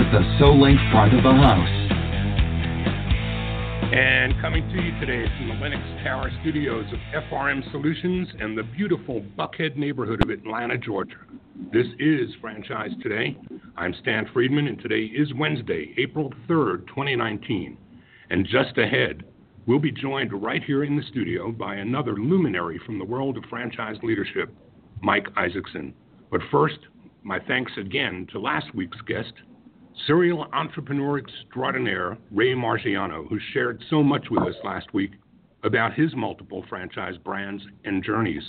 with the Solink front of the house. And coming to you today from the Lenox Tower studios of FRM Solutions and the beautiful Buckhead neighborhood of Atlanta, Georgia. This is Franchise Today. I'm Stan Friedman, and today is Wednesday, April 3rd, 2019. And just ahead, we'll be joined right here in the studio by another luminary from the world of franchise leadership, Mike Isakson. But first, my thanks again to last week's guest, serial entrepreneur extraordinaire Ray Marciano, who shared so much with us last week about his multiple franchise brands and journeys.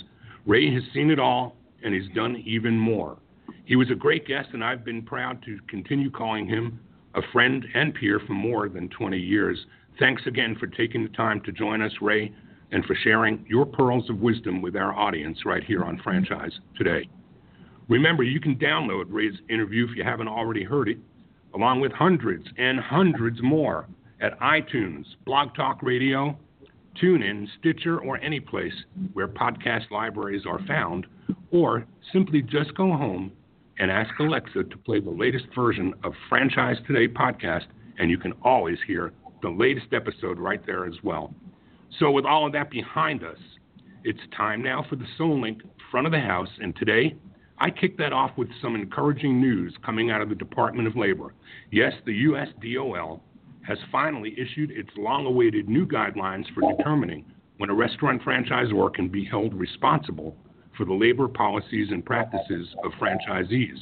Ray has seen it all and he's done even more. He was a great guest, and I've been proud to continue calling him a friend and peer for more than 20 years. Thanks again for taking the time to join us, Ray, and for sharing your pearls of wisdom with our audience right here on Franchise today. Remember, you can download Ray's interview if you haven't already heard it along with hundreds and hundreds more at iTunes, Blog Talk Radio, TuneIn, Stitcher, or any place where podcast libraries are found, or simply just go home and ask Alexa to play the latest version of Franchise Today podcast, and you can always hear the latest episode right there as well. So, with all of that behind us, it's time now for the Solink front of the house, and today I kick that off with some encouraging news coming out of the Department of Labor. Yes, the U.S. DOL has finally issued its long awaited new guidelines for determining when a restaurant franchisor can be held responsible for the labor policies and practices of franchisees.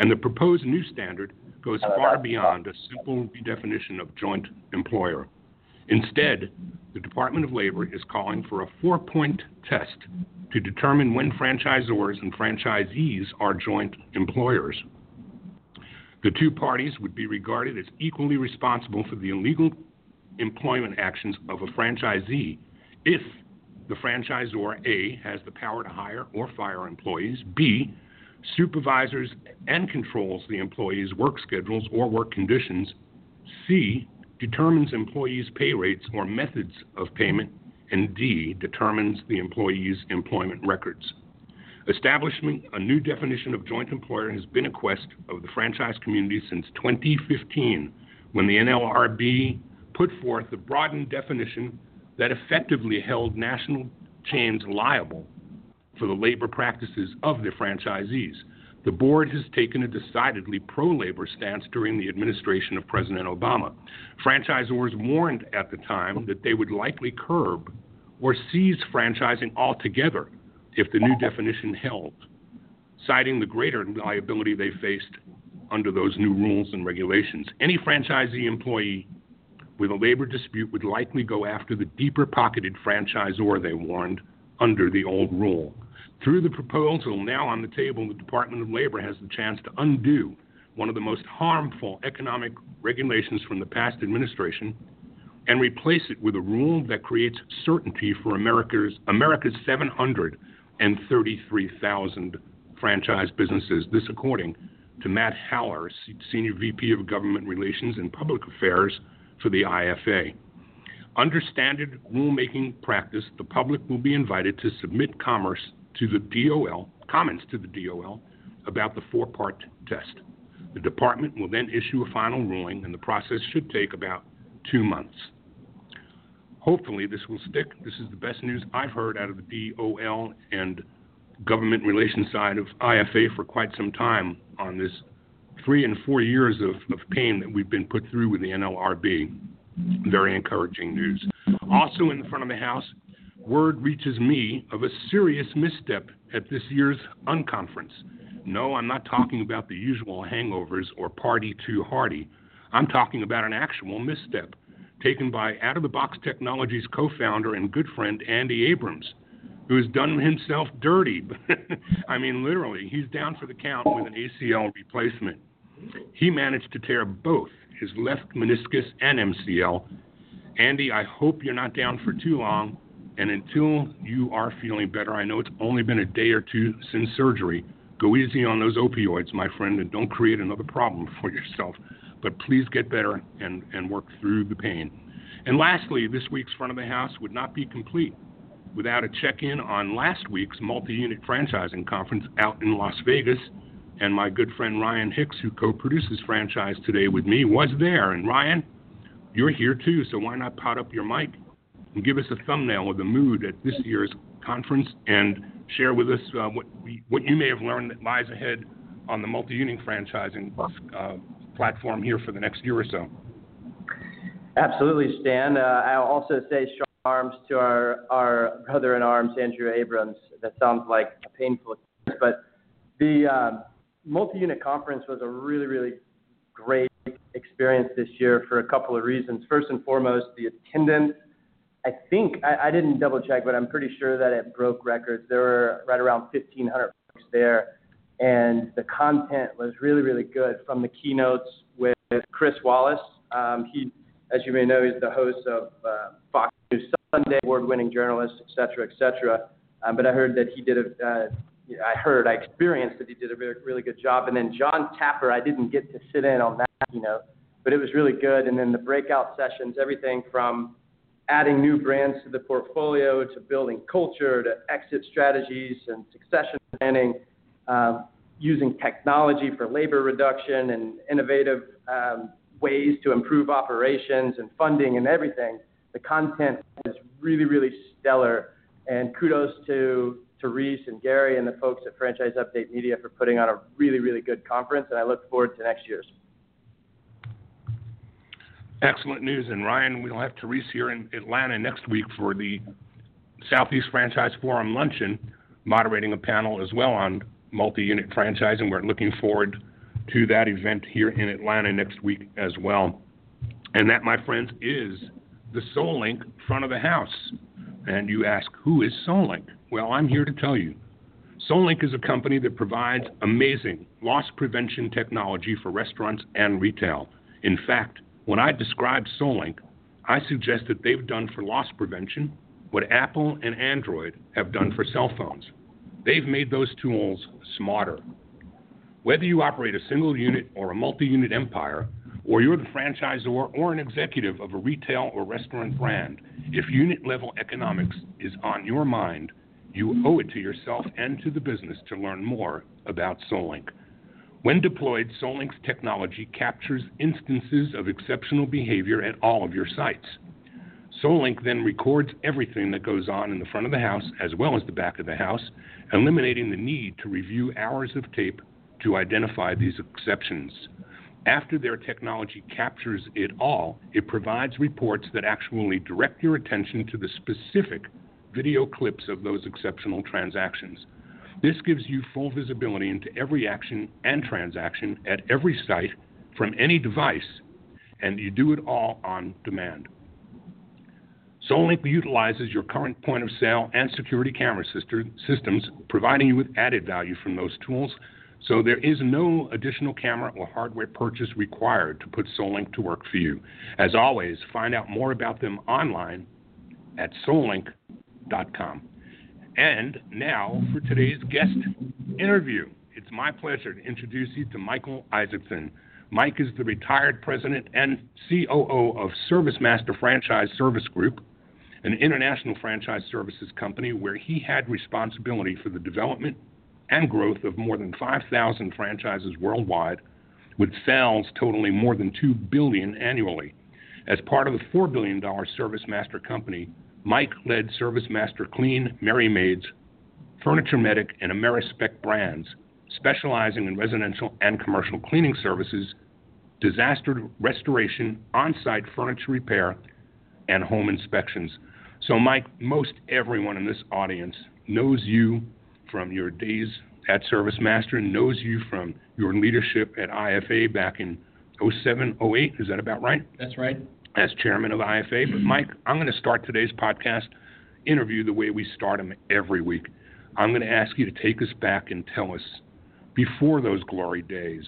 And the proposed new standard goes far beyond a simple redefinition of joint employer. Instead, the Department of Labor is calling for a four point test to determine when franchisors and franchisees are joint employers. The two parties would be regarded as equally responsible for the illegal employment actions of a franchisee if the franchisor A has the power to hire or fire employees, B supervises and controls the employees' work schedules or work conditions, C determines employees' pay rates or methods of payment, and D determines the employee's employment records. Establishing a new definition of joint employer has been a quest of the franchise community since 2015, when the NLRB put forth a broadened definition that effectively held national chains liable for the labor practices of their franchisees. The board has taken a decidedly pro labor stance during the administration of President Obama. Franchisors warned at the time that they would likely curb or seize franchising altogether if the new definition held, citing the greater liability they faced under those new rules and regulations. Any franchisee employee with a labor dispute would likely go after the deeper pocketed franchisor, they warned, under the old rule. Through the proposal now on the table, the Department of Labor has the chance to undo one of the most harmful economic regulations from the past administration and replace it with a rule that creates certainty for America's, America's 733,000 franchise businesses. This, according to Matt Haller, Senior VP of Government Relations and Public Affairs for the IFA. Under standard rulemaking practice, the public will be invited to submit commerce to the DOL, comments to the DOL about the four part test. The department will then issue a final ruling, and the process should take about two months. Hopefully, this will stick. This is the best news I've heard out of the DOL and government relations side of IFA for quite some time on this three and four years of, of pain that we've been put through with the NLRB. Very encouraging news. Also, in the front of the House, word reaches me of a serious misstep at this year's unconference. No, I'm not talking about the usual hangovers or party too hardy. I'm talking about an actual misstep taken by Out of the Box Technologies co founder and good friend Andy Abrams, who has done himself dirty. I mean, literally, he's down for the count with an ACL replacement. He managed to tear both his left meniscus and MCL. Andy, I hope you're not down for too long. And until you are feeling better, I know it's only been a day or two since surgery. Go easy on those opioids, my friend, and don't create another problem for yourself. But please get better and, and work through the pain. And lastly, this week's Front of the House would not be complete without a check in on last week's multi unit franchising conference out in Las Vegas. And my good friend Ryan Hicks, who co produces Franchise Today with me, was there. And Ryan, you're here too, so why not pot up your mic and give us a thumbnail of the mood at this year's conference and share with us uh, what, we, what you may have learned that lies ahead on the multi unit franchising uh, platform here for the next year or so. Absolutely, Stan. Uh, I'll also say arms to our, our brother in arms, Andrew Abrams. That sounds like a painful, experience, but the um, multi-unit conference was a really, really great experience this year for a couple of reasons. First and foremost, the attendance. I think I, I didn't double check, but I'm pretty sure that it broke records. There were right around 1,500 folks there, and the content was really, really good. From the keynotes with Chris Wallace, um, he as you may know, he's the host of uh, Fox News Sunday, award-winning journalist, et cetera, et cetera. Um, but I heard that he did a, uh, I heard, I experienced that he did a really, really good job. And then John Tapper, I didn't get to sit in on that, you know, but it was really good. And then the breakout sessions, everything from adding new brands to the portfolio to building culture to exit strategies and succession planning, um, using technology for labor reduction and innovative um, ways to improve operations and funding and everything. The content is really, really stellar. And kudos to, Reese and Gary and the folks at Franchise Update Media for putting on a really, really good conference. And I look forward to next year's. Excellent news. And Ryan, we'll have Therese here in Atlanta next week for the Southeast Franchise Forum luncheon, moderating a panel as well on multi unit franchising. We're looking forward to that event here in Atlanta next week as well. And that, my friends, is the Solink front of the house. And you ask, who is Solink? Well, I'm here to tell you. Solink is a company that provides amazing loss prevention technology for restaurants and retail. In fact, when I describe Solink, I suggest that they've done for loss prevention what Apple and Android have done for cell phones. They've made those tools smarter, whether you operate a single unit or a multi unit empire, or you're the franchisor or an executive of a retail or restaurant brand, if unit level economics is on your mind, you owe it to yourself and to the business to learn more about Solink. When deployed, Solink's technology captures instances of exceptional behavior at all of your sites. Solink then records everything that goes on in the front of the house as well as the back of the house, eliminating the need to review hours of tape to identify these exceptions. After their technology captures it all, it provides reports that actually direct your attention to the specific video clips of those exceptional transactions. This gives you full visibility into every action and transaction at every site from any device, and you do it all on demand. Solink utilizes your current point of sale and security camera systems, providing you with added value from those tools so there is no additional camera or hardware purchase required to put Solink to work for you. As always, find out more about them online at solink.com. And now for today's guest interview. It's my pleasure to introduce you to Michael Isakson. Mike is the retired president and COO of ServiceMaster Franchise Service Group, an international franchise services company where he had responsibility for the development and growth of more than 5,000 franchises worldwide, with sales totaling more than 2 billion annually. As part of the $4 billion ServiceMaster company, Mike led ServiceMaster Clean, Merry Maids, Furniture Medic, and Amerispec brands, specializing in residential and commercial cleaning services, disaster restoration, on site furniture repair, and home inspections. So, Mike, most everyone in this audience knows you from your days at ServiceMaster, and knows you from your leadership at IFA back in 07, 08. Is that about right? That's right. As chairman of IFA. But, Mike, I'm going to start today's podcast interview the way we start them every week. I'm going to ask you to take us back and tell us, before those glory days,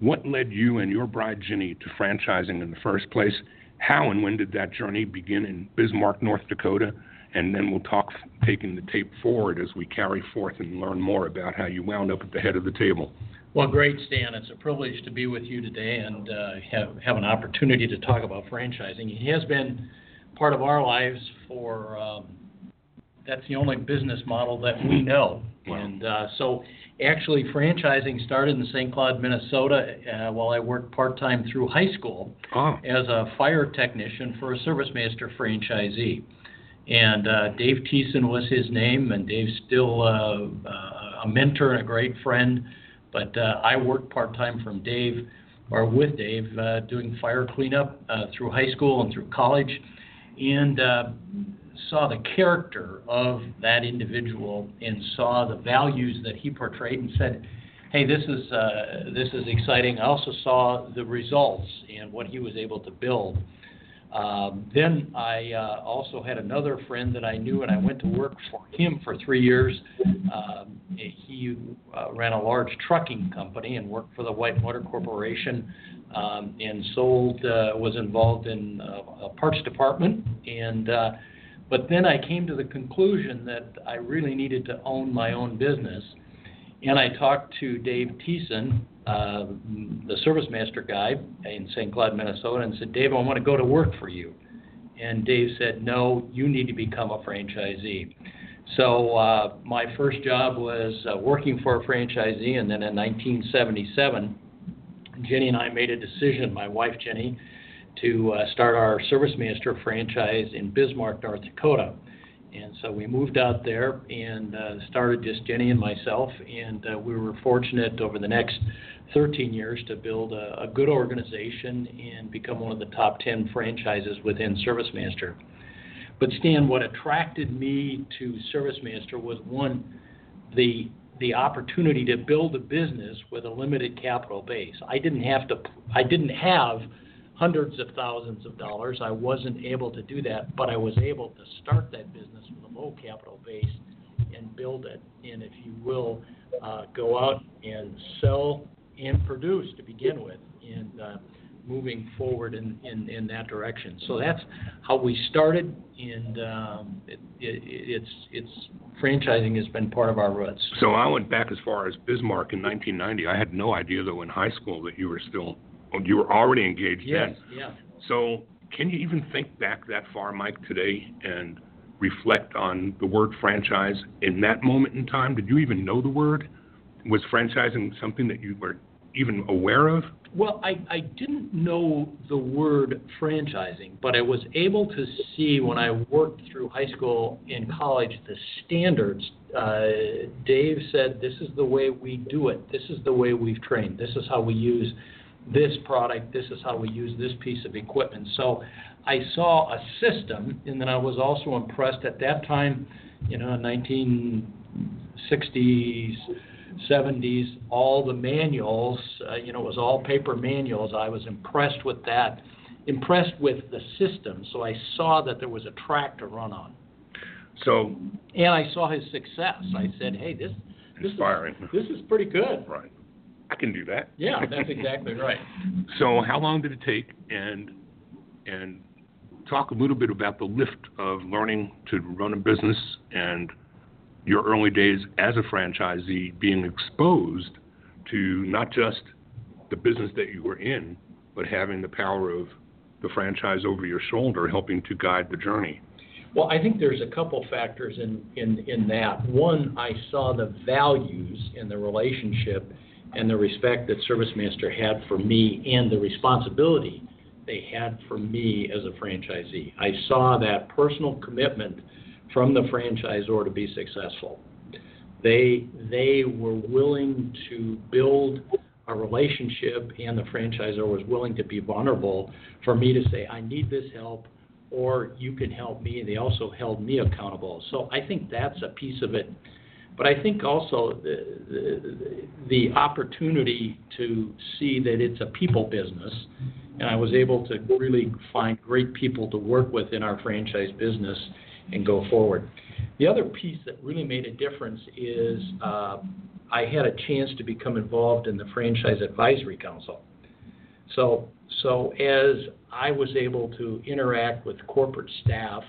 what led you and your bride Ginny to franchising in the first place? How and when did that journey begin in Bismarck, North Dakota? And then we'll talk taking the tape forward as we carry forth and learn more about how you wound up at the head of the table. Well, great, Stan. It's a privilege to be with you today and uh, have have an opportunity to talk about franchising. It has been part of our lives for. Um, that's the only business model that we know, Wow. and uh, so actually franchising started in St. Cloud, Minnesota, uh, while I worked part time through high school Oh, as a fire technician for a Service Master franchisee. And uh, Dave Thiessen was his name, and Dave's still uh, uh, a mentor and a great friend. But uh, I worked part time from Dave, or with Dave, uh, doing fire cleanup uh, through high school and through college, and uh, saw the character of that individual and saw the values that he portrayed and said, "Hey, this is uh, this is exciting." I also saw the results and what he was able to build. Um, then I uh, also had another friend that I knew, and I went to work for him for three years. Um, he uh, ran a large trucking company and worked for the Whitewater Corporation, um, and sold uh, was involved in a parts department. And uh, but then I came to the conclusion that I really needed to own my own business. And I talked to Dave Thiessen, uh, the service master guy in St. Cloud, Minnesota, and said, Dave, I want to go to work for you. And Dave said, No, you need to become a franchisee. So uh, my first job was uh, working for a franchisee, and then in 1977, Jenny and I made a decision, my wife Jenny, to uh, start our Service Master franchise in Bismarck, North Dakota. And so we moved out there and uh, started just Jenny and myself, and uh, we were fortunate over the next 13 years to build a, a good organization and become one of the top 10 franchises within ServiceMaster. But Stan, what attracted me to ServiceMaster was one, the the opportunity to build a business with a limited capital base. I didn't have to. I didn't have hundreds of thousands of dollars. I wasn't able to do that, but I was able to start that business with a low capital base and build it. And if you will, uh, go out and sell and produce to begin with, and uh, moving forward in, in, in that direction. So that's how we started, and um, it, it, it's it's franchising has been part of our roots. so I went back as far as Bismarck in 1990. I had no idea, though, in high school that you were still, you were already engaged Yes, then. yeah. So, can you even think back that far, Mike, today and reflect on the word franchise in that moment in time? Did you even know the word? Was franchising something that you were even aware of? Well, I, I didn't know the word franchising, but I was able to see when I worked through high school and college the standards. Uh, Dave said, This is the way we do it. This is the way we've trained. This is how we use this product. This is how we use this piece of equipment. So I saw a system, and then I was also impressed at that time, you know, 1960s. 70s, all the manuals, uh, you know, it was all paper manuals. I was impressed with that, impressed with the system. So I saw that there was a track to run on, So, and I saw his success. I said, "Hey, this this Inspiring. is this is pretty good." right. I can do that. Yeah, that's exactly right. So, how long did it take? And and talk a little bit about the lift of learning to run a business and your early days as a franchisee being exposed to not just the business that you were in, but having the power of the franchise over your shoulder helping to guide the journey. Well, I think there's a couple factors in, in, in that. One, I saw the values in the relationship and the respect that Service Master had for me and the responsibility they had for me as a franchisee. I saw that personal commitment from the franchisor to be successful. They, they were willing to build a relationship, and the franchisor was willing to be vulnerable for me to say, I need this help, or you can help me. They also held me accountable. So I think that's a piece of it. But I think also the, the, the opportunity to see that it's a people business, and I was able to really find great people to work with in our franchise business and go forward. The other piece that really made a difference is uh, I had a chance to become involved in the Franchise Advisory Council. So, so as I was able to interact with corporate staff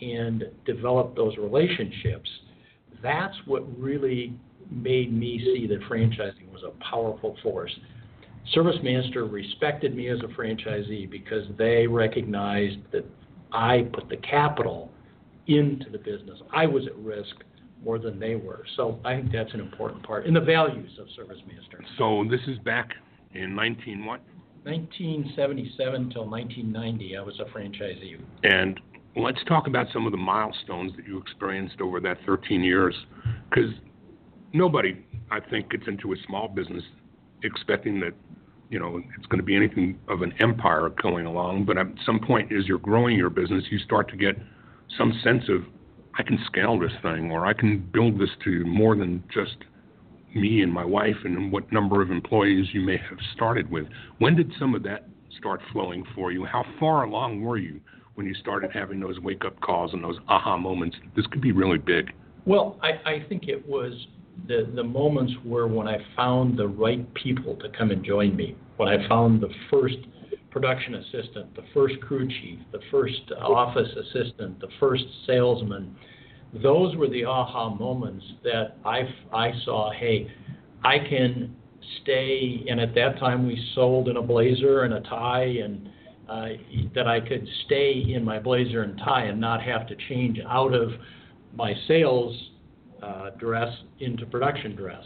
and develop those relationships, that's what really made me see that franchising was a powerful force. ServiceMaster respected me as a franchisee because they recognized that I put the capital into the business. I was at risk more than they were. So I think that's an important part. And the values of ServiceMaster. So this is back in 19 what? 1977 till 1990, I was a franchisee. And let's talk about some of the milestones that you experienced over that 13 years. Because nobody, I think, gets into a small business expecting that, you know, it's going to be anything of an empire going along. But at some point, as you're growing your business, you start to get some sense of, I can scale this thing, or I can build this to more than just me and my wife and what number of employees you may have started with. When did some of that start flowing for you? How far along were you when you started having those wake up calls and those aha moments? This could be really big. Well, I, I think it was the, the moments were when I found the right people to come and join me. When I found the first production assistant, the first crew chief, the first office assistant, the first salesman, those were the aha moments that I, I saw, hey, I can stay, and at that time we sold in a blazer and a tie, and uh, that I could stay in my blazer and tie and not have to change out of my sales uh, dress into production dress.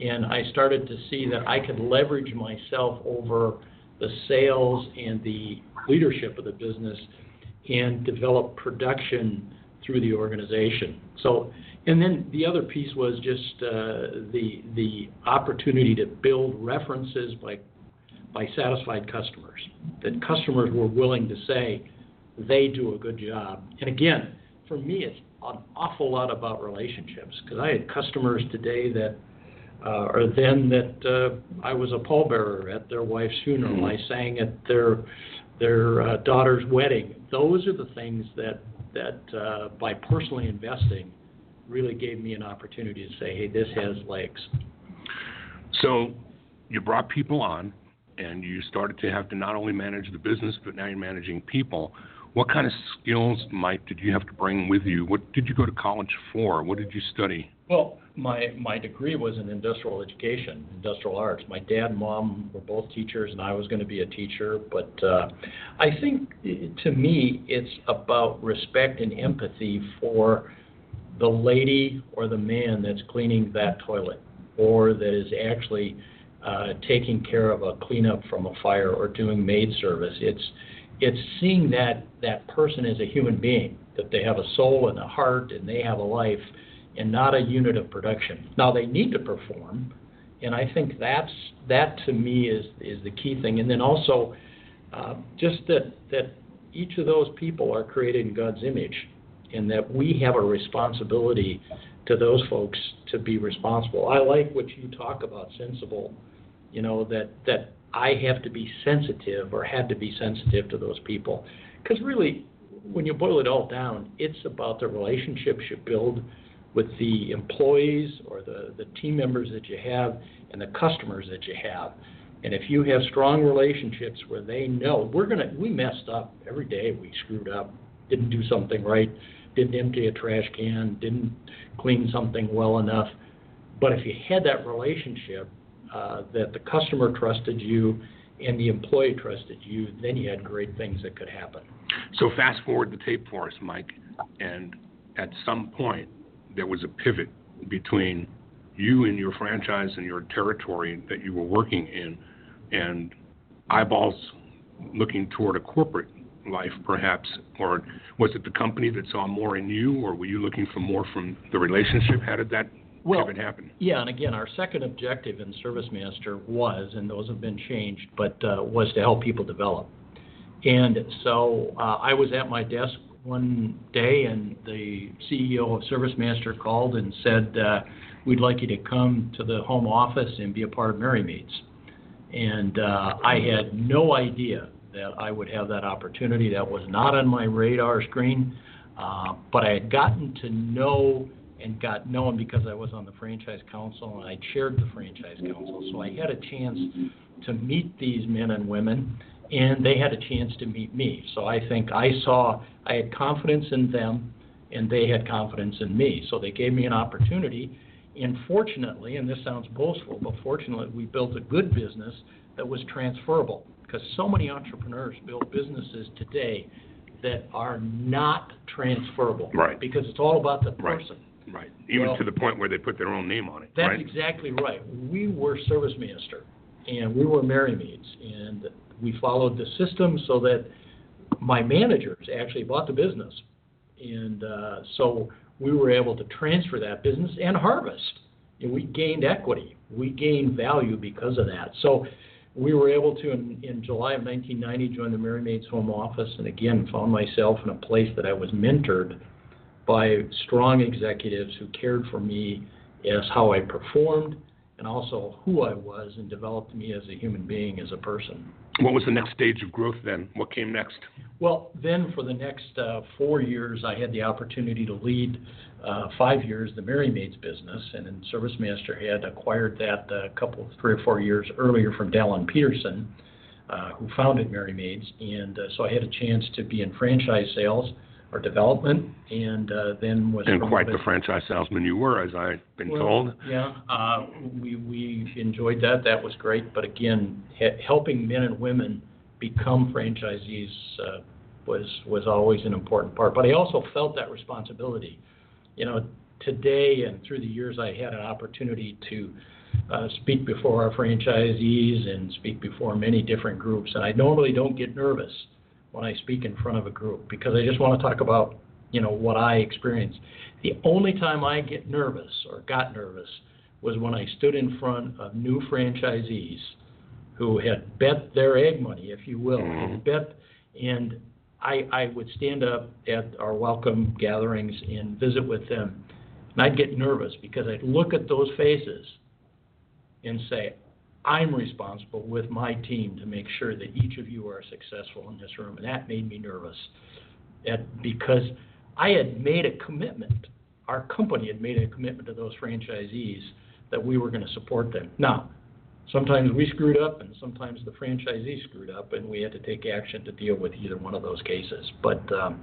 And I started to see that I could leverage myself over the sales and the leadership of the business and develop production through the organization. So, and then the other piece was just uh, the the opportunity to build references by by satisfied customers. That customers were willing to say they do a good job. And again, for me, it's an awful lot about relationships because I had customers today that uh, or then that uh, I was a pallbearer at their wife's funeral. Mm-hmm. I sang at their their uh, daughter's wedding. Those are the things that that uh, by personally investing really gave me an opportunity to say, hey, this has legs. So you brought people on and you started to have to not only manage the business, but now you're managing people. What kind of skills, Mike, did you have to bring with you? What did you go to college for? What did you study? Well, my my degree was in industrial education, industrial arts. My dad and mom were both teachers, and I was going to be a teacher. But uh, I think to me, it's about respect and empathy for the lady or the man that's cleaning that toilet, or that is actually uh, taking care of a cleanup from a fire or doing maid service. It's it's seeing that that person as a human being, that they have a soul and a heart and they have a life and not a unit of production. Now they need to perform, and I think that's that to me is is the key thing. And then also, uh, just that that each of those people are created in God's image, and that we have a responsibility to those folks to be responsible. I like what you talk about, sensible. You know that that I have to be sensitive or had to be sensitive to those people, because really, when you boil it all down, it's about the relationships you build with the employees or the, the team members that you have and the customers that you have. And if you have strong relationships where they know we're gonna we messed up every day, we screwed up, didn't do something right, didn't empty a trash can, didn't clean something well enough. But if you had that relationship uh, that the customer trusted you and the employee trusted you, then you had great things that could happen. So fast forward the tape for us, Mike, and at some point there was a pivot between you and your franchise and your territory that you were working in and eyeballs looking toward a corporate life perhaps or was it the company that saw more in you or were you looking for more from the relationship how did that well, pivot happen yeah and again our second objective in ServiceMaster was and those have been changed but uh, was to help people develop and so uh, I was at my desk one day, and the CEO of ServiceMaster called and said, uh, "We'd like you to come to the home office and be a part of Merry Maids." And uh, I had no idea that I would have that opportunity. That was not on my radar screen, uh, but I had gotten to know and got known because I was on the franchise council and I chaired the franchise council. So I had a chance to meet these men and women, and they had a chance to meet me. So I think I saw I had confidence in them, and they had confidence in me. So they gave me an opportunity. And fortunately, and this sounds boastful, but fortunately, we built a good business that was transferable because so many entrepreneurs build businesses today that are not transferable. Right. Because it's all about the person. Right. Even Well- to the point where they put their own name on it. That's right? exactly right. We were Service Master, and we were Merry Maids, and we followed the system so that my managers actually bought the business, and uh, so we were able to transfer that business and harvest. And we gained equity, we gained value because of that. So we were able to, in, in July of 1990, join the Merry Maids home office, and again found myself in a place that I was mentored by strong executives who cared for me as how I performed and also who I was and developed me as a human being, as a person. What was the next stage of growth then? What came next? Well, then for the next uh, four years, I had the opportunity to lead uh, five years the Merry Maids business, and then Service Master had acquired that a couple, three or four years earlier from Dallen Peterson, uh, who founded Merry Maids, and uh, so I had a chance to be in franchise sales or development, and uh, then was And quite the franchise salesman you were, as I've been well, told. Yeah, uh, we, we enjoyed that. That was great. But again, he- helping men and women become franchisees uh, was was always an important part. But I also felt that responsibility. You know, today and through the years, I had an opportunity to uh, speak before our franchisees and speak before many different groups. And I normally don't get nervous when I speak in front of a group because I just want to talk about you know what I experienced. The only time I get nervous or got nervous was when I stood in front of new franchisees who had bet their egg money, if you will, Mhm. had bet, and I, I would stand up at our welcome gatherings and visit with them, and I'd get nervous because I'd look at those faces and say, I'm responsible with my team to make sure that each of you are successful in this room, and that made me nervous. Because I had made a commitment, our company had made a commitment to those franchisees that we were going to support them. Now, sometimes we screwed up, and sometimes the franchisee screwed up, and we had to take action to deal with either one of those cases. But um,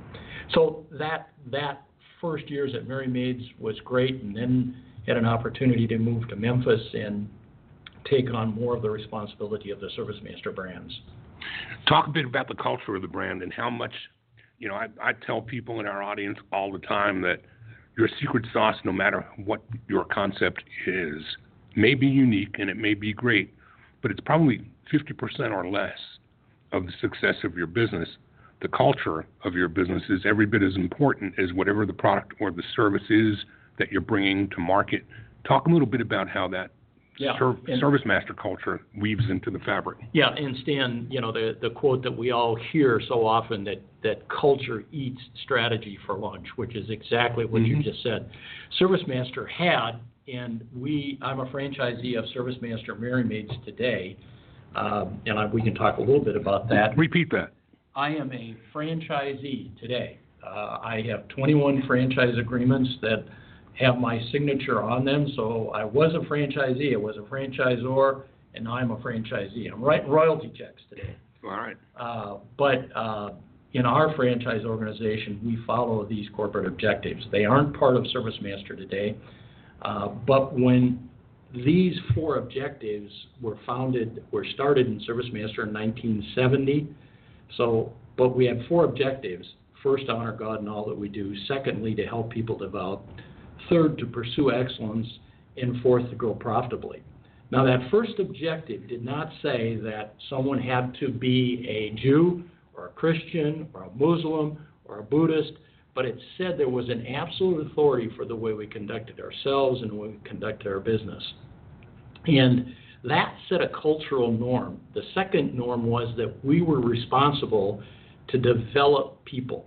so that that first years at Merry Maids was great, and then had an opportunity to move to Memphis and take on more of the responsibility of the Service Master brands. Talk a bit about the culture of the brand and how much, you know, I, I tell people in our audience all the time that your secret sauce, no matter what your concept is, may be unique and it may be great, but it's probably 50% or less of the success of your business. The culture of your business is every bit as important as whatever the product or the service is that you're bringing to market. Talk a little bit about how that Yeah, ser- and- service master culture weaves into the fabric. Yeah, and Stan, you know, the, the quote that we all hear so often that, that culture eats strategy for lunch, which is exactly what you Mhm. just said. Service Master had, and we, I'm a franchisee of Service Master Merry Maids today, um, and I, we can talk a little bit about that. Repeat that. I am a franchisee today. Uh, I have 21 franchise agreements that have my signature on them. So I was a franchisee, I was a franchisor, and now I'm a franchisee. I'm writing royalty checks today. All right. Uh, but uh, in our franchise organization, we follow these corporate objectives. They aren't part of Service Master today. Uh, but when these four objectives were founded, were started in Service Master in 1970. So, but we had four objectives. First, to honor God in all that we do. Secondly, to help people develop. Third, to pursue excellence. And fourth, to grow profitably. Now, that first objective did not say that someone had to be a Jew or a Christian or a Muslim or a Buddhist, but it said there was an absolute authority for the way we conducted ourselves and the way we conducted our business. And that set a cultural norm. The second norm was that we were responsible to develop people.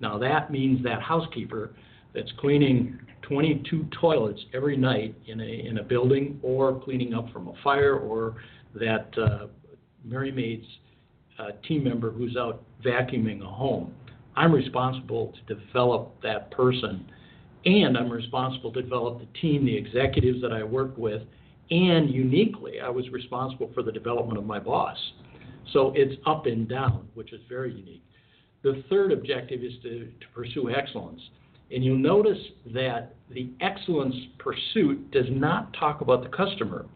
Now, that means that housekeeper that's cleaning 22 toilets every night in a, in a building or cleaning up from a fire or that uh, Merry Maid's uh, team member who's out vacuuming a home. I'm responsible to develop that person and I'm responsible to develop the team, the executives that I work with, and uniquely, I was responsible for the development of my boss. So it's up and down, which is very unique. The third objective is to, to pursue excellence. And you'll notice that the excellence pursuit does not talk about the customer.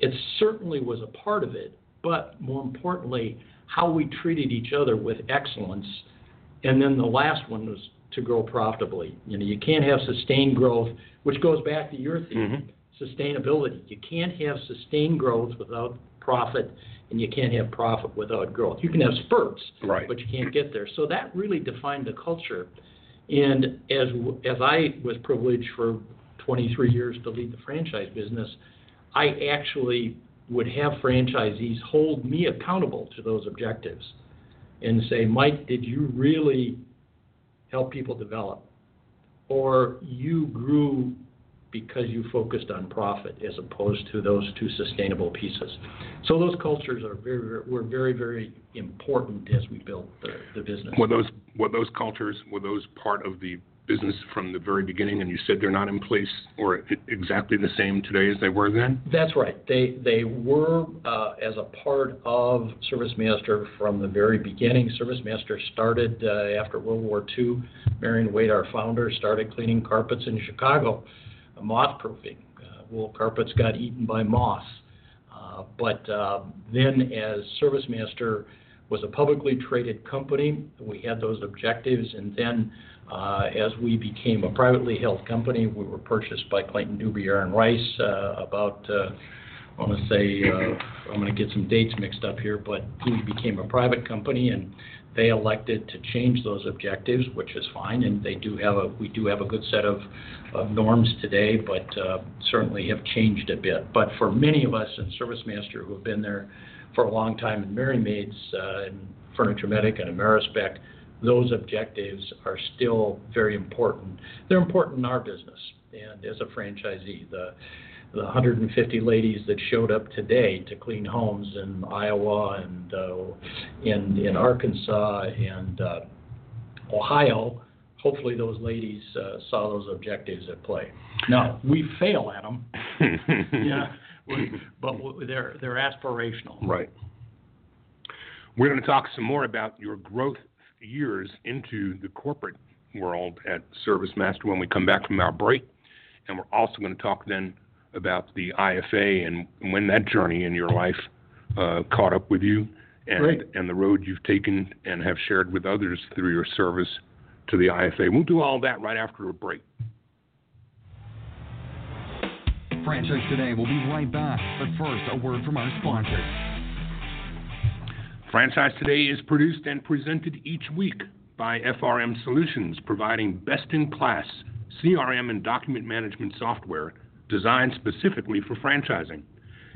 It certainly was a part of it, but more importantly, how we treated each other with excellence. And then the last one was to grow profitably. You know, you can't have sustained growth, which goes back to your theme, mm-hmm. sustainability. You can't have sustained growth without profit, and you can't have profit without growth. You can have spurts, right. but you can't get there. So that really defined the culture. And as as I was privileged for 23 years to lead the franchise business, I actually would have franchisees hold me accountable to those objectives and say, Mike, did you really help people develop? Or you grew because you focused on profit as opposed to those two sustainable pieces. So those cultures are very, were very, very important as we built the, the business. Were those, were those cultures, were those part of the business from the very beginning, and you said they're not in place or exactly the same today as they were then? That's right. They they were uh, as a part of ServiceMaster from the very beginning. ServiceMaster started uh, after World War II. Marion Wade, our founder, started cleaning carpets in Chicago, moth proofing. Uh, wool carpets got eaten by moths. Uh, but uh, then, as ServiceMaster was a publicly traded company, we had those objectives, and then uh, as we became a privately held company, we were purchased by Clayton Dubilier and Rice about, I want to say, uh, I'm going to get some dates mixed up here, but we became a private company and they elected to change those objectives, which is fine, and they do have a we do have a good set of, of norms today, but uh, certainly have changed a bit. But for many of us in ServiceMaster who have been there for a long time in Merry Maids uh, and Furniture Medic and Amerispec, those objectives are still very important. They're important in our business and as a franchisee. The the 150 ladies that showed up today to clean homes in Iowa and uh, in in Arkansas and uh, Ohio, hopefully those ladies uh, saw those objectives at play. Now we fail at them, yeah, but they're they're aspirational. Right. We're going to talk some more about your growth years into the corporate world at ServiceMaster when we come back from our break. And we're also going to talk then about the IFA and when that journey in your life uh, caught up with you and, and the road you've taken and have shared with others through your service to the IFA. We'll do all that right after a break. Franchise Today will be right back, but first, a word from our sponsors. Franchise Today is produced and presented each week by FRM Solutions, providing best in class CRM and document management software designed specifically for franchising.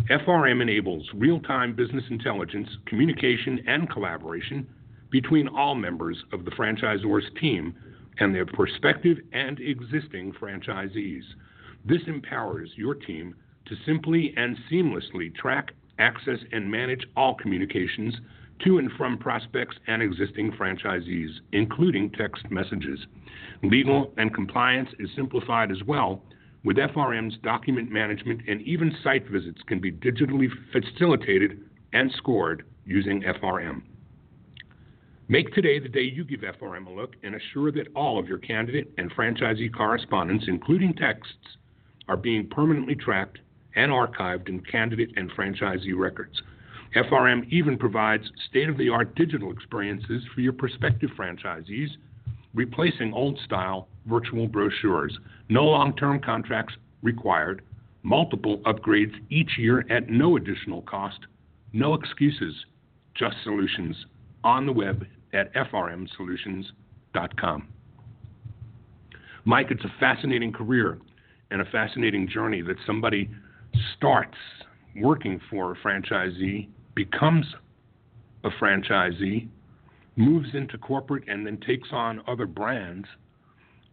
FRM enables real time business intelligence, communication, and collaboration between all members of the franchisor's team and their prospective and existing franchisees. This empowers your team to simply and seamlessly track, access, and manage all communications to and from prospects and existing franchisees, including text messages. Legal and compliance is simplified as well. With FRM's document management and even site visits can be digitally facilitated and scored using FRM. Make today the day you give FRM a look and assure that all of your candidate and franchisee correspondence, including texts, are being permanently tracked and archived in candidate and franchisee records. FRM even provides state of the art digital experiences for your prospective franchisees, replacing old style virtual brochures. No long term contracts required, multiple upgrades each year at no additional cost, no excuses, just solutions on the web at frmsolutions.com. Mike, it's a fascinating career and a fascinating journey that somebody starts working for a franchisee becomes a franchisee, moves into corporate, and then takes on other brands,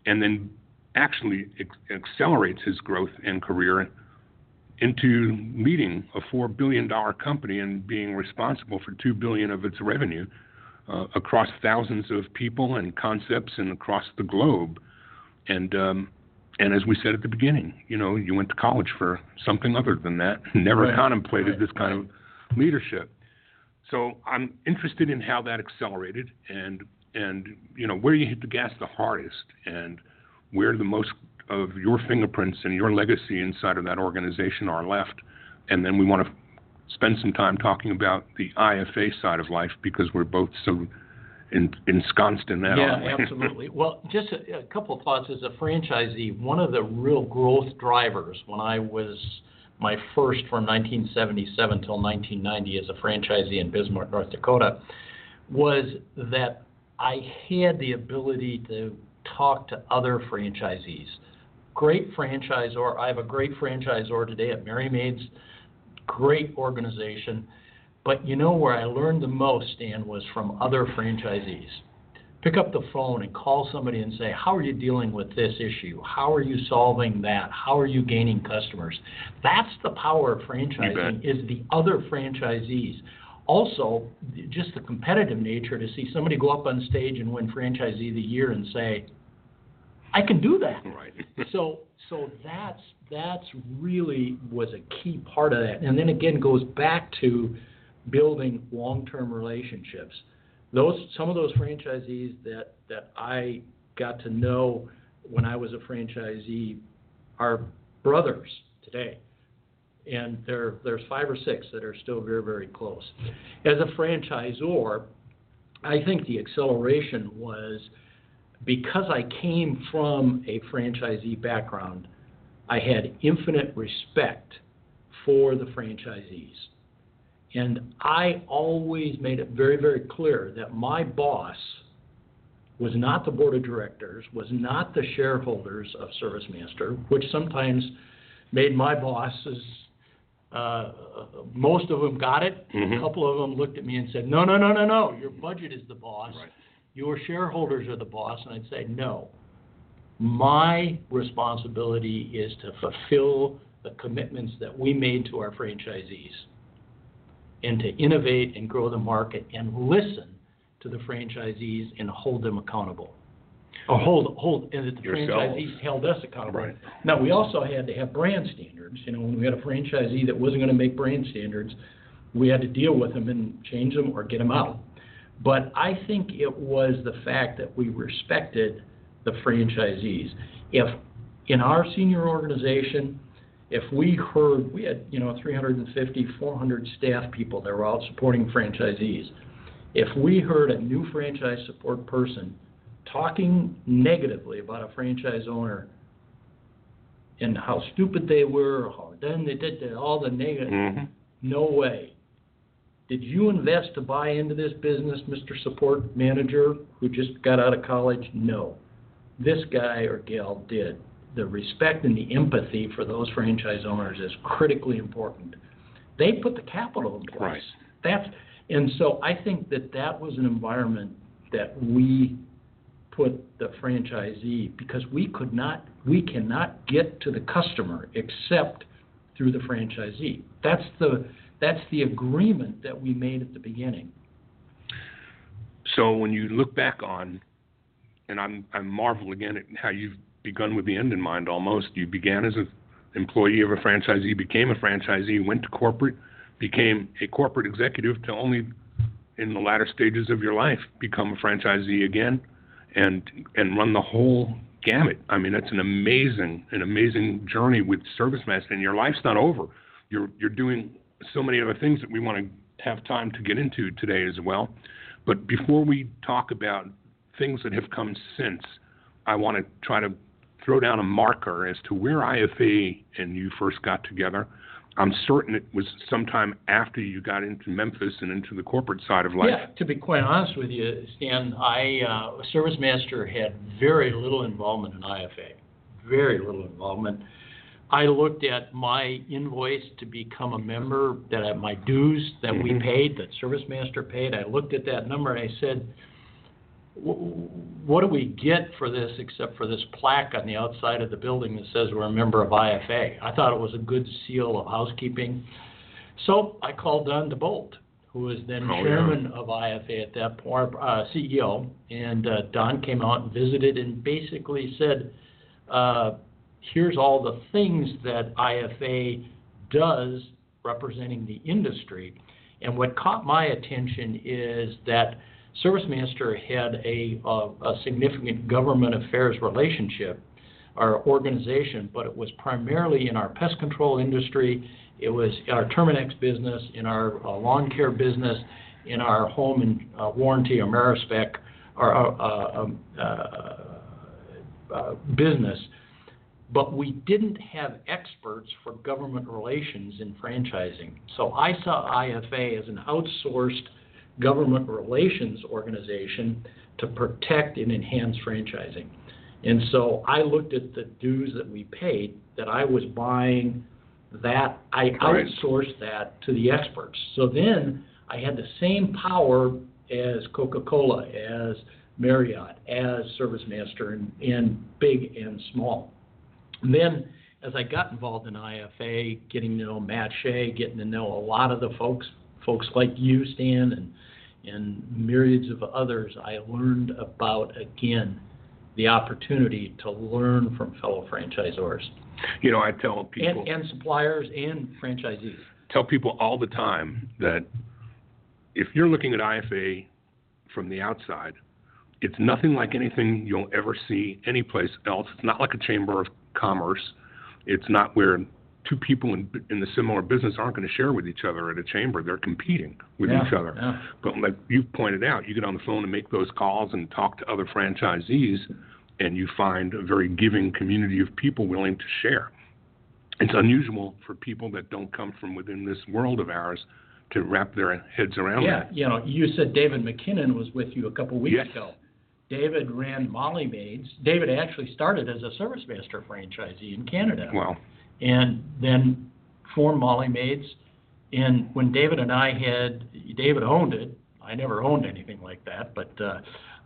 and then actually accelerates his growth and career into leading a four billion dollar company and being responsible for two billion of its revenue uh, across thousands of people and concepts and across the globe. And um, and as we said at the beginning, you know, you went to college for something other than that. Never Right. contemplated Right. this kind of leadership. So I'm interested in how that accelerated and and you know where you hit the gas the hardest and where the most of your fingerprints and your legacy inside of that organization are left. And then we want to spend some time talking about the IFA side of life because we're both so in, ensconced in that. Yeah, absolutely. Well, just a, a couple of thoughts as a franchisee. One of the real growth drivers when I was my first from 1977 till 1990 as a franchisee in Bismarck, North Dakota, was that I had the ability to talk to other franchisees. Great franchisor. I have a great franchisor today at Merry Maid's. Great organization. But you know where I learned the most, Stan, was from other franchisees. Pick up the phone and call somebody and say, How are you dealing with this issue? How are you solving that? How are you gaining customers? That's the power of franchising, is the other franchisees. Also, just the competitive nature to see somebody go up on stage and win franchisee of the year and say, I can do that. Right. so so that's that's really was a key part of that. And then again goes back to building long-term relationships. Those some of those franchisees that that I got to know when I was a franchisee are brothers today and there there's five or six that are still very very close as a franchisor I think the acceleration was because I came from a franchisee background, I had infinite respect for the franchisees. And I always made it very, very clear that my boss was not the board of directors, was not the shareholders of ServiceMaster, which sometimes made my bosses, uh, most of them got it. Mhm. A couple of them looked at me and said, no, no, no, no, no, your budget is the boss Right. your shareholders are the boss, and I'd say, no. My responsibility is to fulfill the commitments that we made to our franchisees and to innovate and grow the market and listen to the franchisees and hold them accountable. Or hold, hold, and that the Yourselves. franchisees held us accountable. Right. Now, we also had to have brand standards. You know, when we had a franchisee that wasn't going to make brand standards, we had to deal with them and change them or get them out. But I think it was the fact that we respected the franchisees. If in our senior organization, if we heard we had you know 350, 400 staff people that were out supporting franchisees, if we heard a new franchise support person talking negatively about a franchise owner and how stupid they were, how then they did all the negative, Mhm. no way. Did you invest to buy into this business, Mr. Support Manager, who just got out of college? No. This guy or gal did. The respect and the empathy for those franchise owners is critically important. They put the capital in place. Right. That's and so I think that that was an environment that we put the franchisee because we could not we cannot get to the customer except through the franchisee. That's the that's the agreement that we made at the beginning. So when you look back on, and I'm I marvel again at how you've begun with the end in mind. Almost you began as an employee of a franchisee, became a franchisee, went to corporate, became a corporate executive to only in the latter stages of your life become a franchisee again, and and run the whole gamut. I mean, it's an amazing an amazing journey with ServiceMaster, and your life's not over. You're you're doing so many other things that we want to have time to get into today as well. But before we talk about things that have come since, I want to try to throw down a marker as to where IFA and you first got together. I'm certain it was sometime after you got into Memphis and into the corporate side of life. Yeah, to be quite honest with you, Stan, I uh, ServiceMaster had very little involvement in IFA, very little involvement. I looked at my invoice to become a member, that I- my dues that we Mhm. paid, that ServiceMaster paid. I looked at that number and I said, "Wh- "What do we get for this except for this plaque on the outside of the building that says we're a member of IFA?" I thought it was a good seal of housekeeping. So I called Don DeBolt, who was then Oh, yeah. chairman of IFA at that point, uh, CEO, and uh, Don came out and visited and basically said, uh, here's all the things that IFA does representing the industry. And what caught my attention is that ServiceMaster had a, a, a significant government affairs relationship our organization, but it was primarily in our pest control industry. It was our Terminix business, in our uh, lawn care business, in our home and uh, warranty or AmeriSpec or uh, uh um, uh, uh, business. But we didn't have experts for government relations in franchising. So I saw IFA as an outsourced government relations organization to protect and enhance franchising. And so I looked at the dues that we paid, that I was buying that, I outsourced that to the experts. So then I had the same power as Coca Cola, as Marriott, as ServiceMaster, and, and big and small. And then as I got involved in IFA, getting to know Matt Shay, getting to know a lot of the folks, folks like you, Stan, and and myriads of others, I learned about again the opportunity to learn from fellow franchisors. You know, I tell people and, and suppliers and franchisees. Tell people all the time that if you're looking at IFA from the outside, it's nothing like anything you'll ever see anyplace else. It's not like a chamber of commerce. It's not where two people in, in the similar business aren't going to share with each other at a chamber. They're competing with yeah, each other. Yeah. But like you've pointed out, you get on the phone and make those calls and talk to other franchisees, and you find a very giving community of people willing to share. It's unusual for people that don't come from within this world of ours to wrap their heads around yeah, that. you know, you said David McKinnon was with you a couple weeks yes. ago. David ran Molly Maids. David actually started as a ServiceMaster franchisee in Canada. Wow and then formed Molly Maids. And when David and I had, David owned it. I never owned anything like that, but uh,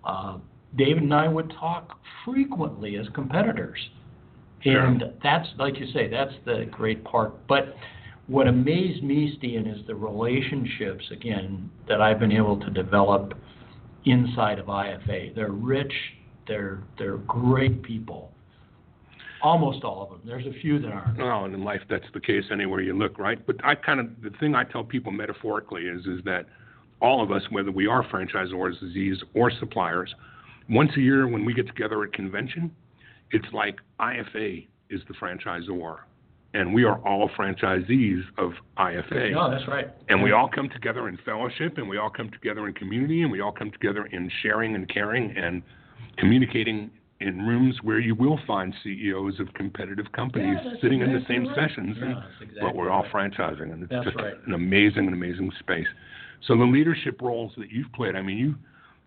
uh, David and I would talk frequently as competitors. Sure. And that's, like you say, that's the great part. But what amazed me, Stan, is the relationships, again, that I've been able to develop inside of IFA. They're rich, they're, they're great people. Almost all of them. There's a few that aren't. Well, and in life that's the case anywhere you look, right? But I kind of the thing I tell people metaphorically is is that all of us, whether we are franchisors, disease or suppliers, once a year when we get together at convention, it's like IFA is the franchisor, and we are all franchisees of IFA. No, that's right. And we all come together in fellowship, and we all come together in community, and we all come together in sharing and caring and communicating in rooms where you will find CEOs of competitive companies yeah, sitting exactly in the same right. sessions, yeah, and, exactly but we're all right. franchising, and it's that's just right. an amazing, an amazing space. So the leadership roles that you've played, I mean, you,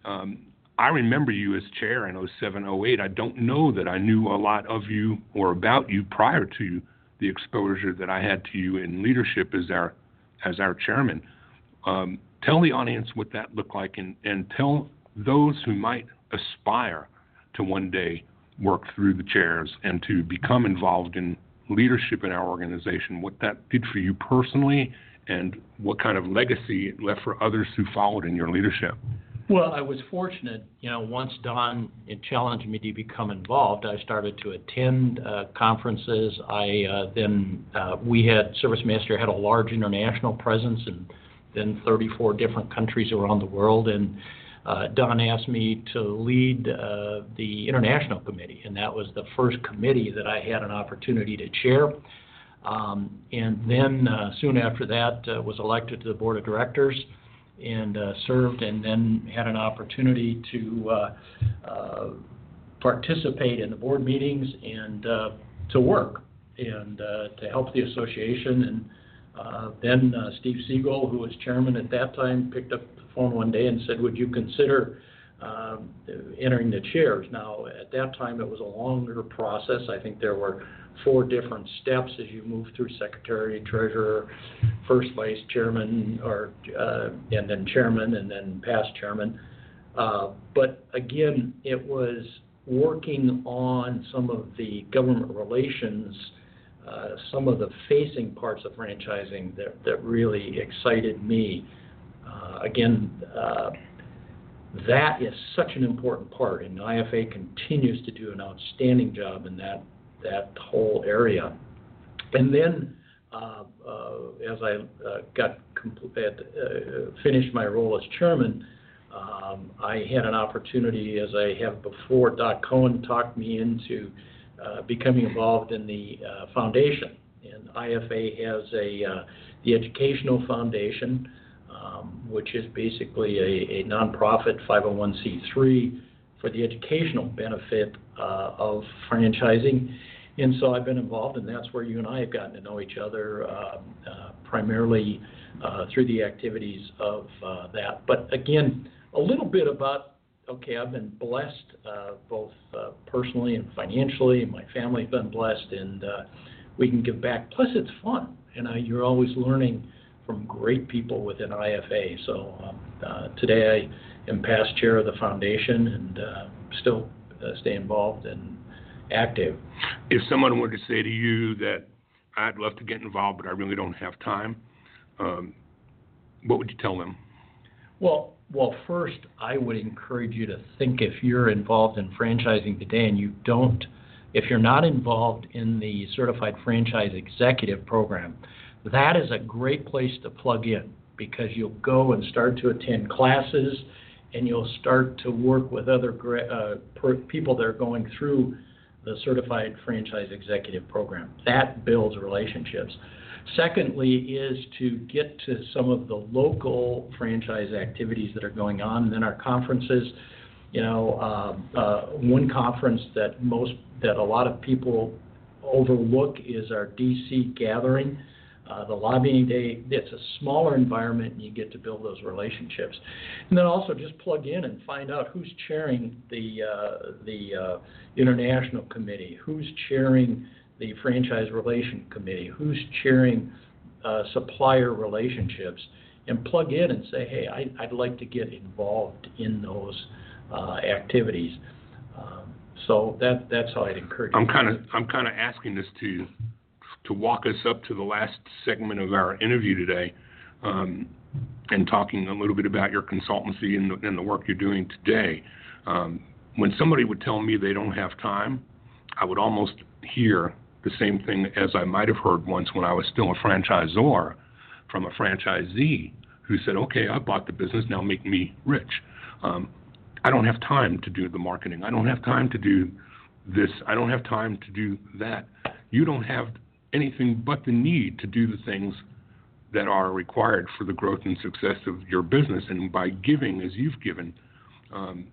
um, I remember you as chair in 07, 08. I don't know that I knew a lot of you or about you prior to the exposure that I had to you in leadership as our, as our chairman. Um, tell the audience what that looked like, and, and tell those who might aspire to one day work through the chairs and to become involved in leadership in our organization, what that did for you personally, and what kind of legacy it left for others who followed in your leadership. Well, I was fortunate, you know, once Don challenged me to become involved, I started to attend uh, conferences. I uh, then, uh, we had, ServiceMaster had a large international presence in then 34 different countries around the world. And uh, Don asked me to lead uh, the international committee, and that was the first committee that I had an opportunity to chair. Um, and then uh, soon after that, uh, was elected to the board of directors and uh, served, and then had an opportunity to uh, participate in the board meetings and to work and to help the association. And then Steve Siegel, who was chairman at that time, picked up phone one day and said, "Would you consider um, entering the chairs?" Now, at that time, it was a longer process. I think there were four different steps as you move through secretary, treasurer, first vice chairman, or uh, and then chairman, and then past chairman. Uh, but again, it was working on some of the government relations, uh, some of the facing parts of franchising that, that really excited me. Uh, again, uh, that is such an important part, and IFA continues to do an outstanding job in that that whole area. And then, uh, uh, as I uh, got compl- uh, finished my role as chairman, um, I had an opportunity, as I have before. Doc Cohen talked me into becoming involved in the foundation, and IFA has a the Educational Foundation, um, which is basically a, a nonprofit 501c3 for the educational benefit uh, of franchising. And so I've been involved, and that's where you and I have gotten to know each other, uh, uh, primarily uh, through the activities of uh, that. But again, a little bit about okay, I've been blessed uh, both personally and financially, my family's been blessed, and we can give back. Plus, it's fun, and you're always learning from great people within IFA. So um, uh, today I am past chair of the foundation and uh, still uh, stay involved and active. If someone were to say to you that I'd love to get involved, but I really don't have time, um, what would you tell them? Well, well, first, I would encourage you to think if you're involved in franchising today and you don't, if you're not involved in the Certified Franchise Executive Program, that is a great place to plug in because you'll go and start to attend classes and you'll start to work with other uh, per, people that are going through the Certified Franchise Executive Program. That builds relationships. Secondly, is to get to some of the local franchise activities that are going on. And then our conferences, you know, uh, uh, one conference that most that a lot of people overlook is our DC gathering. Uh, the lobbying day, it's a smaller environment and you get to build those relationships. And then also just plug in and find out who's chairing the, uh, the uh, international committee, who's chairing the franchise relation committee, who's chairing uh, supplier relationships, and plug in and say, hey, I, would like to get involved in those uh, activities. Um, so that that's how I'd encourage. I'm kind of I'm kind of asking this to to walk us up to the last segment of our interview today, um, and talking a little bit about your consultancy and the, and the work you're doing today. Um, when somebody would tell me they don't have time, I would almost hear the same thing as I might have heard once when I was still a franchisor from a franchisee who said, "Okay, I bought the business, now make me rich." Um, I don't have time to do the marketing. I don't have time to do this. I don't have time to do that. You don't have anything but the need to do the things that are required for the growth and success of your business. And by giving as you've given, um,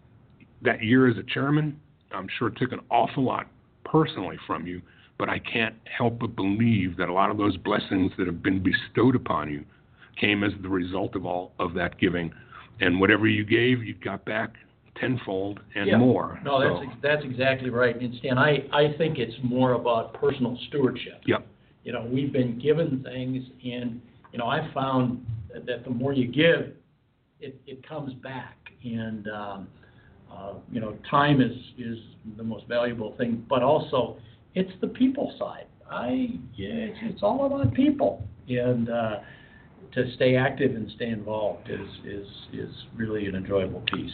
that year as a chairman, I'm sure took an awful lot personally from you, but I can't help but believe that a lot of those blessings that have been bestowed upon you came as the result of all of that giving. And whatever you gave, you got back tenfold and yeah. more. No, so. that's that's exactly right. And Stan, I, I think it's more about personal stewardship. Yep. You know, we've been given things, and you know, I found that the more you give, it, it comes back. And um, uh, you know, time is is the most valuable thing, but also it's the people side. I yeah, it's, it's all about people, and uh, to stay active and stay involved is is is really an enjoyable piece.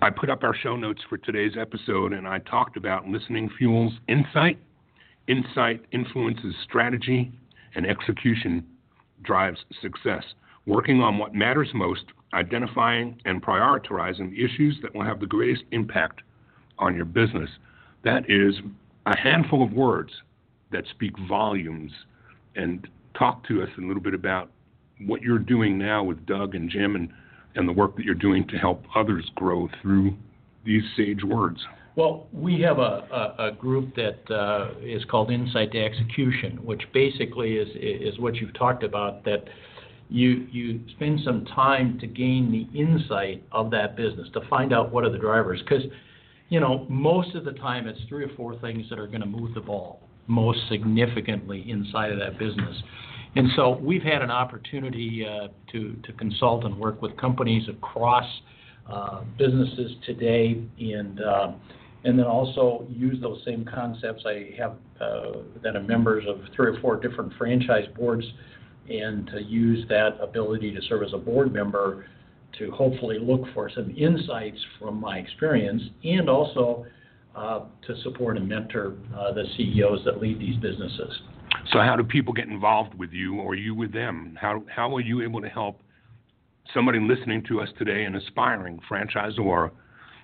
I put up our show notes for today's episode, and I talked about listening fuels insight. Insight influences strategy, and execution drives success. Working on what matters most, identifying and prioritizing issues that will have the greatest impact on your business. That is a handful of words that speak volumes. And talk to us a little bit about what you're doing now with Doug and Jim and and the work that you're doing to help others grow through these sage words? Well, we have a, group that uh, is called Insight to Execution, which basically is what you've talked about. That you you spend some time to gain the insight of that business to find out what are the drivers, because you know most of the time it's three or four things that are going to move the ball most significantly inside of that business. And so we've had an opportunity uh, to, consult and work with companies across uh, businesses today and, and then also use those same concepts. I have uh, that are members of three or four different franchise boards and to use that ability to serve as a board member to hopefully look for some insights from my experience and also uh, to support and mentor uh, the CEOs that lead these businesses. So, how do people get involved with you, or you with them? How how are you able to help somebody listening to us today, an aspiring franchisor,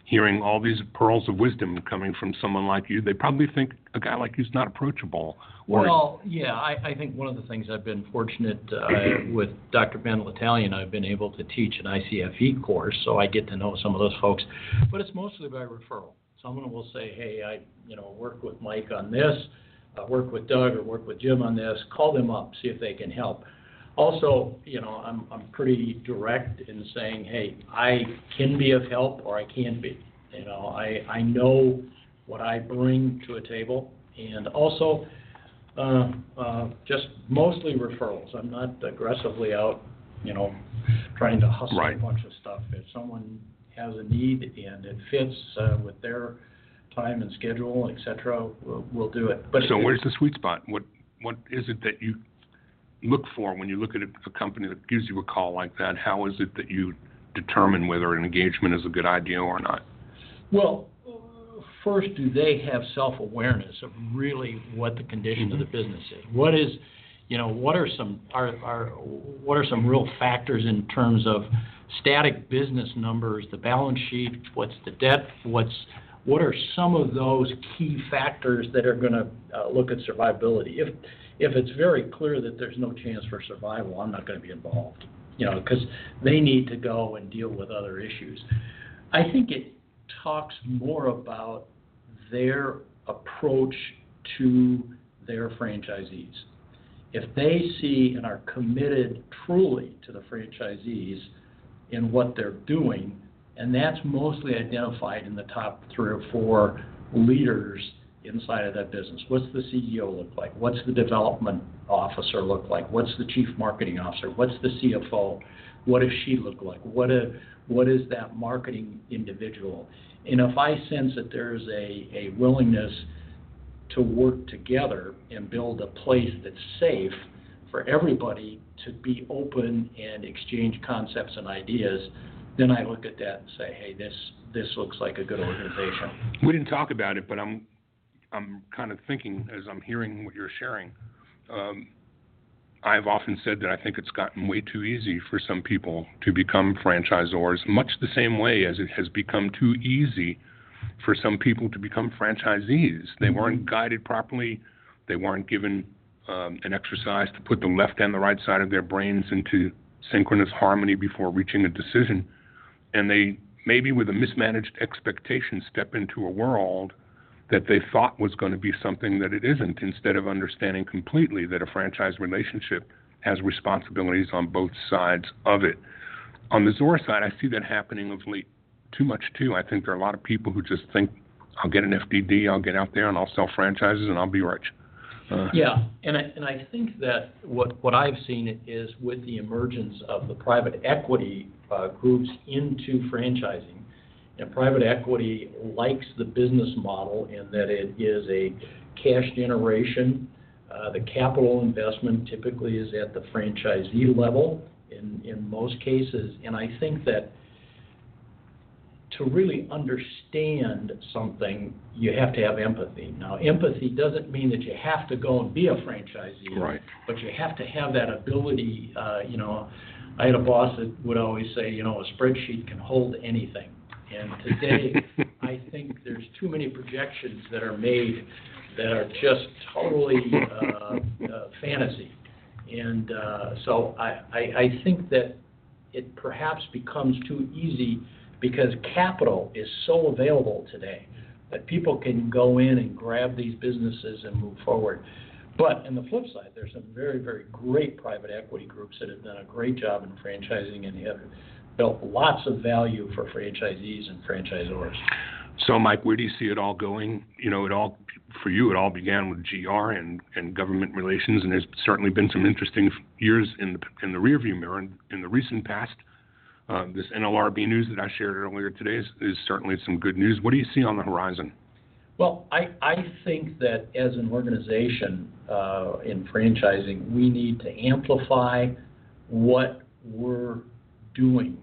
hearing all these pearls of wisdom coming from someone like you? They probably think a guy like you's not approachable. Or, Well, yeah, I, I think one of the things I've been fortunate uh, with Dr. Ben Litalien, I've been able to teach an ICFE course, so I get to know some of those folks, but it's mostly by referral. Someone will say, hey, I, you know, worked with Mike on this, uh, work with Doug, or work with Jim on this. Call them up, see if they can help. Also, you know, I'm, I'm pretty direct in saying, hey, I can be of help or I can't be. You know, I, I know what I bring to a table, and also, uh, uh, just mostly referrals. I'm not aggressively out, you know, trying to hustle a bunch of stuff. If someone has a need and it fits uh, with their time and schedule, et cetera, we'll, we'll do it. But so where's the sweet spot? What what is it that you look for when you look at a, a company that gives you a call like that? How is it that you determine whether an engagement is a good idea or not? Well, first, do they have self-awareness of really what the condition of the business is? What is, you know, what are some are are what are some real factors in terms of static business numbers, the balance sheet, what's the debt, what's what are some of those key factors that are going to uh, look at survivability? If if it's very clear that there's no chance for survival, I'm not going to be involved. You know, because they need to go and deal with other issues. I think it talks more about their approach to their franchisees. If they see and are committed truly to the franchisees in what they're doing, and that's mostly identified in the top three or four leaders inside of that business. What's the CEO look like? What's the development officer look like? What's the chief marketing officer? What's the CFO? What does she look like? What a, what is that marketing individual? And if I sense that there's a, a willingness to work together and build a place that's safe for everybody to be open and exchange concepts and ideas, then I look at that and say, hey, this this looks like a good organization. We didn't talk about it, but I'm I'm kind of thinking as I'm hearing what you're sharing. Um, I've often said that I think it's gotten way too easy for some people to become franchisors, much the same way as it has become too easy for some people to become franchisees. They weren't guided properly. They weren't given um, an exercise to put the left and the right side of their brains into synchronous harmony before reaching a decision. And they maybe with a mismanaged expectation step into a world that they thought was going to be something that it isn't instead of understanding completely that a franchise relationship has responsibilities on both sides of it. On the Zora side, I see that happening of late too much too. I think there are a lot of people who just think I'll get an FDD, I'll get out there and I'll sell franchises and I'll be rich. Uh, Yeah, and I, and I think that what, what I've seen is with the emergence of the private equity uh, groups into franchising, and private equity likes the business model in that it is a cash generation. Uh, the capital investment typically is at the franchisee level in, in most cases, and I think that to really understand something, you have to have empathy. Now, empathy doesn't mean that you have to go and be a franchisee, Right. but you have to have that ability. Uh, you know, I had a boss that would always say, you know, a spreadsheet can hold anything. And today, I think there's too many projections that are made that are just totally uh, uh, fantasy. And uh, so I, I, I think that it perhaps becomes too easy because capital is so available today that people can go in and grab these businesses and move forward. But on the flip side, there's some very, very great private equity groups that have done a great job in franchising and have built lots of value for franchisees and franchisors. So, Mike, where do you see it all going? You know, it all for you. It all began with GR and, and government relations, and there's certainly been some interesting years in the in the rearview mirror in, in the recent past. Uh, this NLRB news that I shared earlier today is, is certainly some good news. What do you see on the horizon? Well, I, I think that as an organization uh, in franchising, we need to amplify what we're doing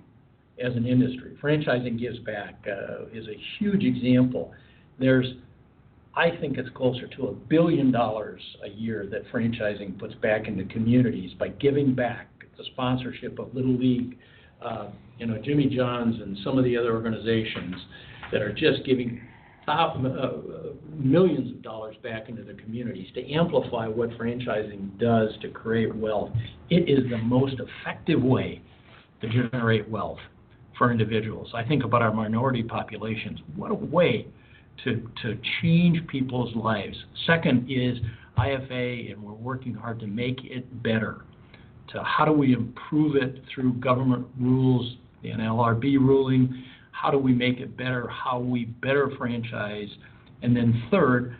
as an industry. Franchising Gives Back uh, is a huge example. there's, I think it's closer to a billion dollars a year that franchising puts back into communities by giving back the sponsorship of Little League, uh, you know, Jimmy John's and some of the other organizations that are just giving thou- uh, uh, millions of dollars back into the communities to amplify what franchising does to create wealth. It is the most effective way to generate wealth for individuals. I think about our minority populations. What a way to, to change people's lives. Second is IFA, and we're working hard to make it better. To how do we improve it through government rules, the NLRB ruling? How do we make it better? How we better franchise? And then third,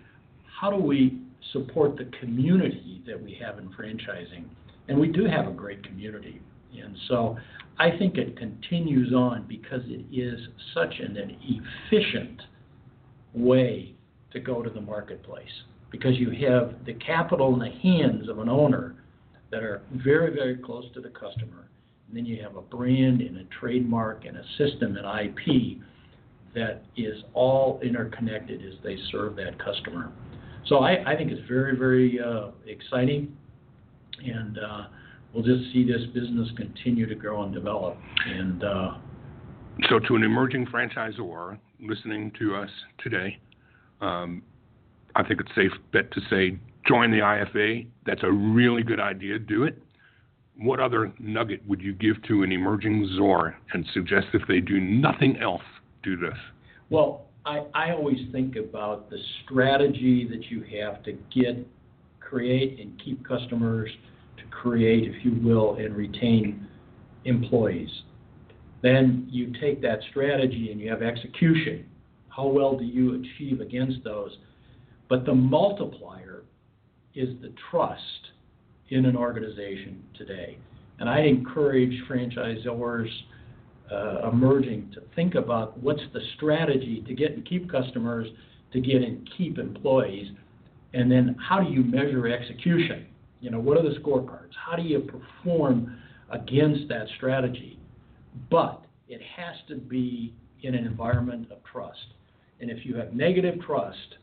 how do we support the community that we have in franchising? And we do have a great community. And so I think it continues on because it is such an, an efficient way to go to the marketplace because you have the capital in the hands of an owner that are very, very close to the customer. And then you have a brand and a trademark and a system and IP that is all interconnected as they serve that customer. So I, I think it's very, very uh, exciting, and uh, we'll just see this business continue to grow and develop. And uh, So, to an emerging franchisor listening to us today, um, I think it's safe bet to say join the IFA. That's a really good idea. Do it. What other nugget would you give to an emerging ZOR and suggest if they do nothing else, do this? Well, I, I always think about the strategy that you have to get, create, and keep customers, to create, if you will, and retain employees. Then you take that strategy and you have execution. How well do you achieve against those? But the multiplier is the trust in an organization today. And I encourage franchisors uh, emerging to think about what's the strategy to get and keep customers, to get and keep employees, and then how do you measure execution? You know, what are the scorecards? How do you perform against that strategy? But it has to be in an environment of trust. And if you have negative trust,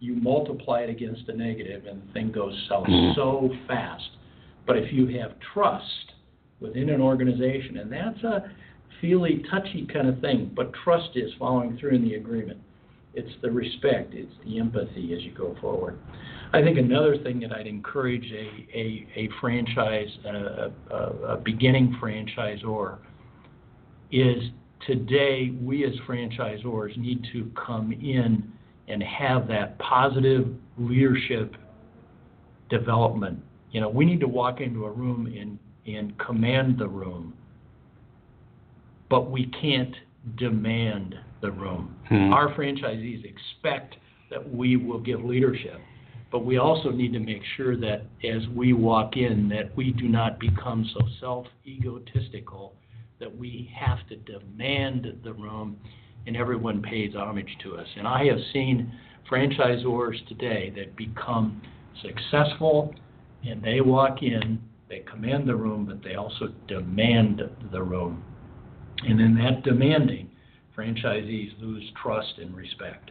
you multiply it against the negative and the thing goes south mm-hmm. so fast. But if you have trust within an organization, and that's a feely, touchy kind of thing, but trust is following through in the agreement. It's the respect, it's the empathy as you go forward. I think another thing that I'd encourage a, a, a franchise, a, a, a beginning franchisor, is today we as franchisors need to come in and have that positive leadership development. You know, we need to walk into a room and, and command the room, but we can't demand the room. Hmm. Our franchisees expect that we will give leadership, but we also need to make sure that as we walk in, that we do not become so self-egotistical that we have to demand the room and everyone pays homage to us. And I have seen franchisors today that become successful and they walk in, they command the room, but they also demand the room. And in that demanding, franchisees lose trust and respect.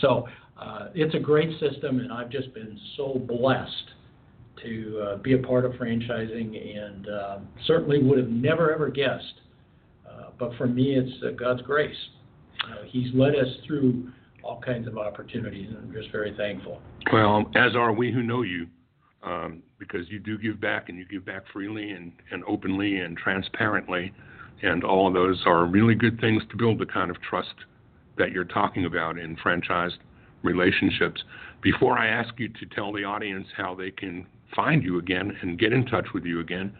So uh, it's a great system, and I've just been so blessed to uh, be a part of franchising and uh, certainly would have never ever guessed. Uh, but for me, it's uh, God's grace. Uh, he's led us through all kinds of opportunities, and I'm just very thankful. Well, as are we who know you, um, because you do give back and you give back freely and, and openly and transparently. And all of those are really good things to build the kind of trust that you're talking about in franchised relationships. Before I ask you to tell the audience how they can find you again and get in touch with you again,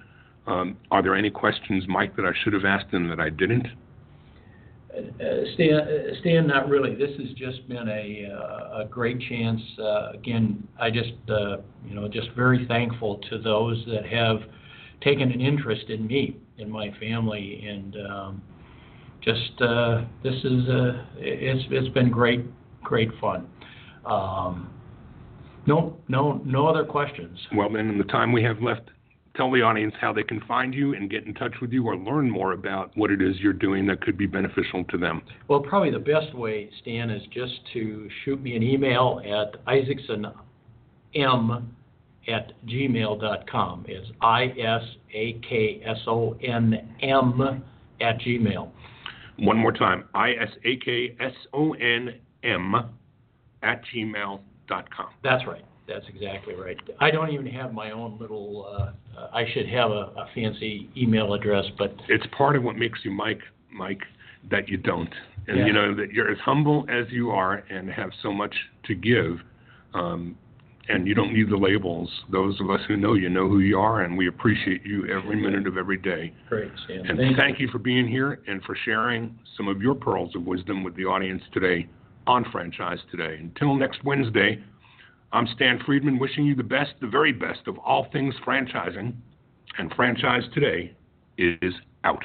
um, are there any questions, Mike, that I should have asked them that I didn't? Uh, Stan, uh, Stan, not really. This has just been a, uh, a great chance. Uh, again, I just, uh, you know, just very thankful to those that have taken an interest in me, in my family, and um, just uh, this is, uh, it's, it's been great, great fun. Um, no, no, no other questions. Well, then, in the time we have left, tell the audience how they can find you and get in touch with you or learn more about what it is you're doing that could be beneficial to them. Well, probably the best way, Stan, is just to shoot me an email at isaksonm at gmail.com. It's I S A K S O N M at gmail. One more time I S A K S O N M at gmail.com. That's right. That's exactly right. I don't even have my own little, uh, uh, I should have a, a fancy email address, but It's part of what makes you Mike, Mike, that you don't. And Yeah. you know that you're as humble as you are and have so much to give. Um, and you don't need the labels. Those of us who know you know who you are, and we appreciate you every minute of every day. great, Stan. And thank you for being here and for sharing some of your pearls of wisdom with the audience today on Franchise Today. Until next Wednesday, I'm Stan Friedman wishing you the best, the very best of all things franchising. And Franchise Today is out.